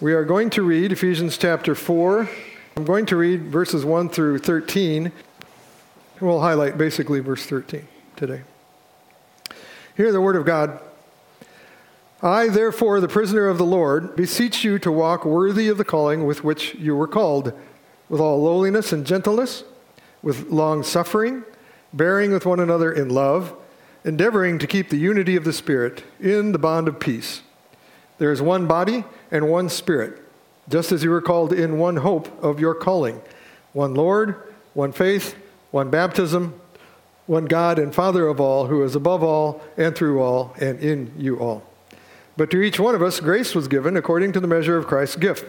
We are going to read Ephesians chapter 4. I'm going to read verses 1 through 13. We'll highlight basically verse 13 today. Hear the word of God. I, therefore, the prisoner of the Lord, beseech you to walk worthy of the calling with which you were called, with all lowliness and gentleness, with long suffering, bearing with one another in love, endeavoring to keep the unity of the Spirit in the bond of peace. There is one body and one Spirit, just as you were called in one hope of your calling one Lord, one faith, one baptism, one God and Father of all, who is above all and through all and in you all. But to each one of us grace was given according to the measure of Christ's gift.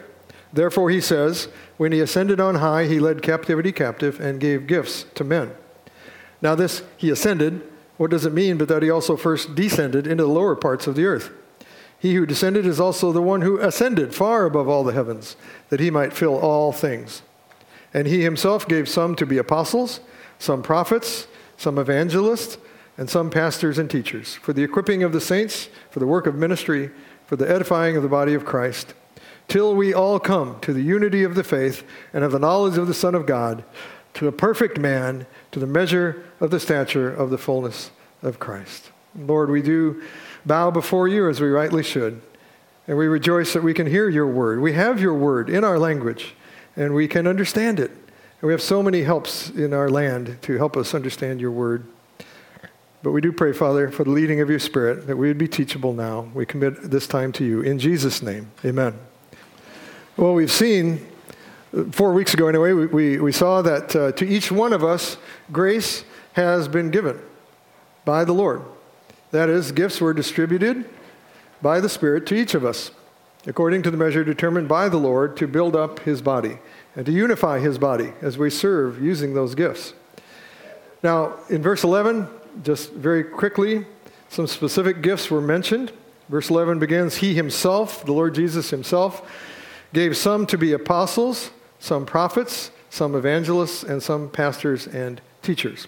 Therefore, he says, When he ascended on high, he led captivity captive and gave gifts to men. Now, this he ascended, what does it mean but that he also first descended into the lower parts of the earth? He who descended is also the one who ascended far above all the heavens, that he might fill all things. And he himself gave some to be apostles, some prophets, some evangelists, and some pastors and teachers, for the equipping of the saints, for the work of ministry, for the edifying of the body of Christ, till we all come to the unity of the faith and of the knowledge of the Son of God, to a perfect man, to the measure of the stature of the fullness of Christ. Lord, we do bow before you as we rightly should. And we rejoice that we can hear your word. We have your word in our language, and we can understand it. And we have so many helps in our land to help us understand your word. But we do pray, Father, for the leading of your Spirit, that we would be teachable now. We commit this time to you. In Jesus' name, amen. Well, we've seen, four weeks ago anyway, we, we, we saw that uh, to each one of us, grace has been given by the Lord. That is, gifts were distributed by the Spirit to each of us, according to the measure determined by the Lord to build up his body and to unify his body as we serve using those gifts. Now, in verse 11, just very quickly, some specific gifts were mentioned. Verse 11 begins He himself, the Lord Jesus himself, gave some to be apostles, some prophets, some evangelists, and some pastors and teachers.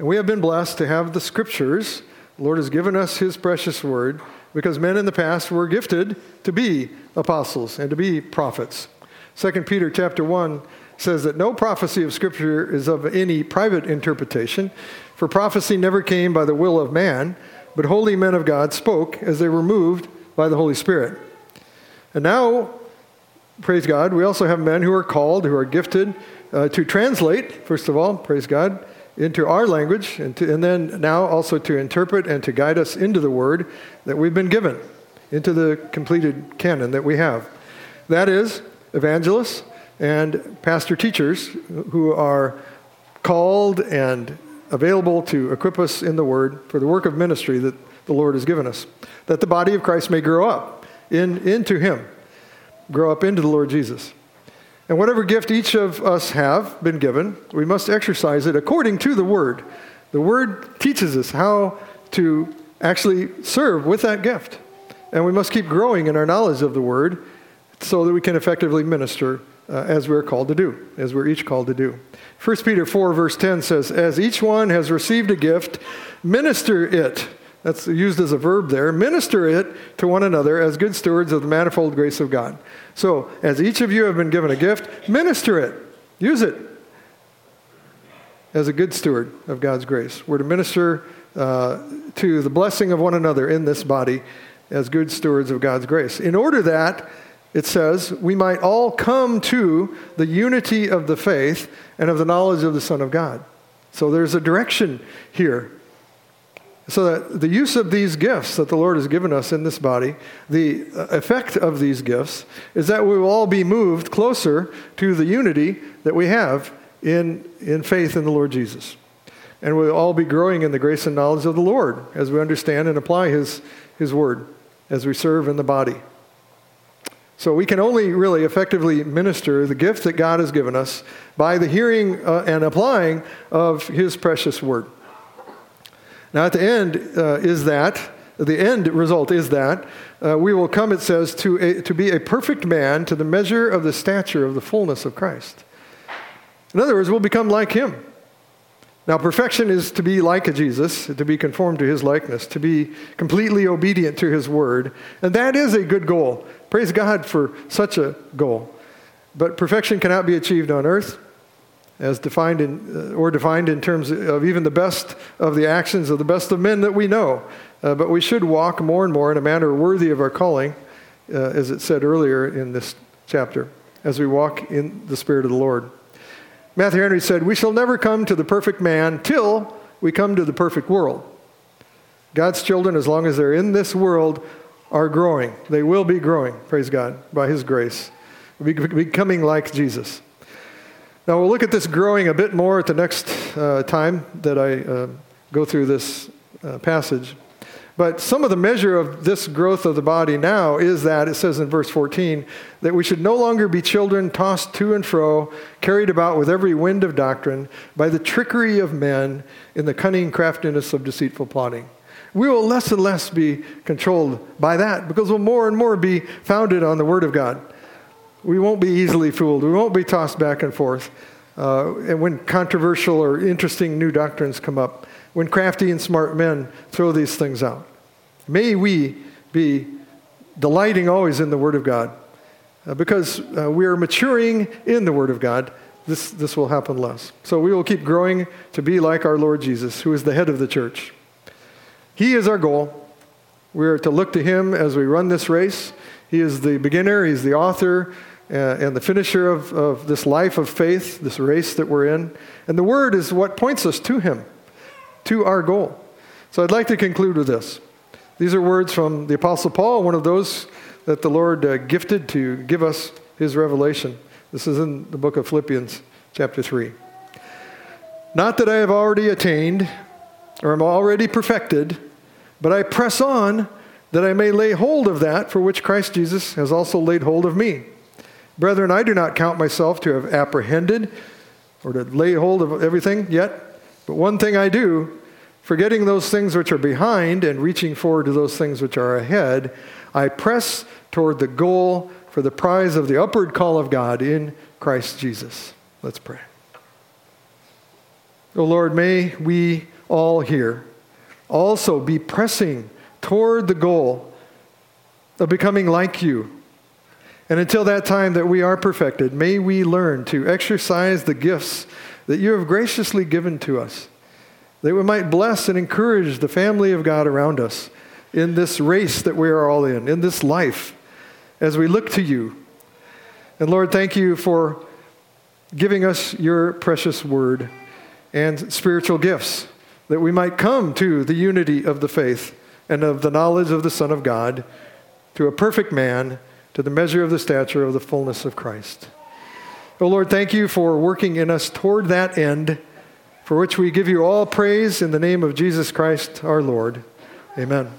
And we have been blessed to have the scriptures. The Lord has given us his precious word because men in the past were gifted to be apostles and to be prophets. 2 Peter chapter 1 says that no prophecy of scripture is of any private interpretation, for prophecy never came by the will of man, but holy men of God spoke as they were moved by the Holy Spirit. And now, praise God, we also have men who are called, who are gifted uh, to translate, first of all, praise God, into our language, and, to, and then now also to interpret and to guide us into the word that we've been given, into the completed canon that we have. That is, evangelists and pastor teachers who are called and available to equip us in the word for the work of ministry that the Lord has given us, that the body of Christ may grow up in, into Him, grow up into the Lord Jesus. And whatever gift each of us have been given, we must exercise it according to the Word. The Word teaches us how to actually serve with that gift. And we must keep growing in our knowledge of the Word so that we can effectively minister uh, as we're called to do, as we're each called to do. 1 Peter 4, verse 10 says, As each one has received a gift, minister it that's used as a verb there. Minister it to one another as good stewards of the manifold grace of God. So, as each of you have been given a gift, minister it. Use it as a good steward of God's grace. We're to minister uh, to the blessing of one another in this body as good stewards of God's grace. In order that, it says, we might all come to the unity of the faith and of the knowledge of the Son of God. So there's a direction here so that the use of these gifts that the Lord has given us in this body, the effect of these gifts is that we will all be moved closer to the unity that we have in, in faith in the Lord Jesus. And we'll all be growing in the grace and knowledge of the Lord as we understand and apply His, His word as we serve in the body. So we can only really effectively minister the gift that God has given us by the hearing uh, and applying of His precious word. Now, at the end uh, is that, the end result is that uh, we will come, it says, to, a, to be a perfect man to the measure of the stature of the fullness of Christ. In other words, we'll become like him. Now, perfection is to be like a Jesus, to be conformed to his likeness, to be completely obedient to his word. And that is a good goal. Praise God for such a goal. But perfection cannot be achieved on earth, as defined in, uh, or defined in terms of even the best of the actions of the best of men that we know. Uh, but we should walk more and more in a manner worthy of our calling, uh, as it said earlier in this chapter, as we walk in the Spirit of the Lord. Matthew Henry said, We shall never come to the perfect man till we come to the perfect world. God's children, as long as they're in this world, are growing. They will be growing, praise God, by His grace, becoming like Jesus. Now, we'll look at this growing a bit more at the next uh, time that I uh, go through this uh, passage. But some of the measure of this growth of the body now is that, it says in verse 14, that we should no longer be children tossed to and fro, carried about with every wind of doctrine, by the trickery of men in the cunning craftiness of deceitful plotting. We will less and less be controlled by that because we'll more and more be founded on the Word of God. We won't be easily fooled. We won't be tossed back and forth. Uh, and when controversial or interesting new doctrines come up, when crafty and smart men throw these things out. May we be delighting always in the Word of God. Uh, because uh, we are maturing in the Word of God, this, this will happen less. So we will keep growing to be like our Lord Jesus, who is the head of the church. He is our goal. We are to look to Him as we run this race. He is the beginner, He's the author, and the finisher of, of this life of faith, this race that we're in. And the Word is what points us to Him, to our goal. So I'd like to conclude with this. These are words from the Apostle Paul, one of those that the Lord uh, gifted to give us his revelation. This is in the book of Philippians, chapter 3. Not that I have already attained or am already perfected, but I press on that I may lay hold of that for which Christ Jesus has also laid hold of me. Brethren, I do not count myself to have apprehended or to lay hold of everything yet, but one thing I do Forgetting those things which are behind and reaching forward to those things which are ahead, I press toward the goal for the prize of the upward call of God in Christ Jesus. Let's pray. O oh Lord, may we all here also be pressing toward the goal of becoming like you. And until that time that we are perfected, may we learn to exercise the gifts that you have graciously given to us that we might bless and encourage the family of God around us in this race that we are all in, in this life, as we look to you. And Lord, thank you for giving us your precious word and spiritual gifts that we might come to the unity of the faith and of the knowledge of the Son of God, to a perfect man, to the measure of the stature of the fullness of Christ. Oh Lord, thank you for working in us toward that end for which we give you all praise in the name of Jesus Christ our Lord. Amen.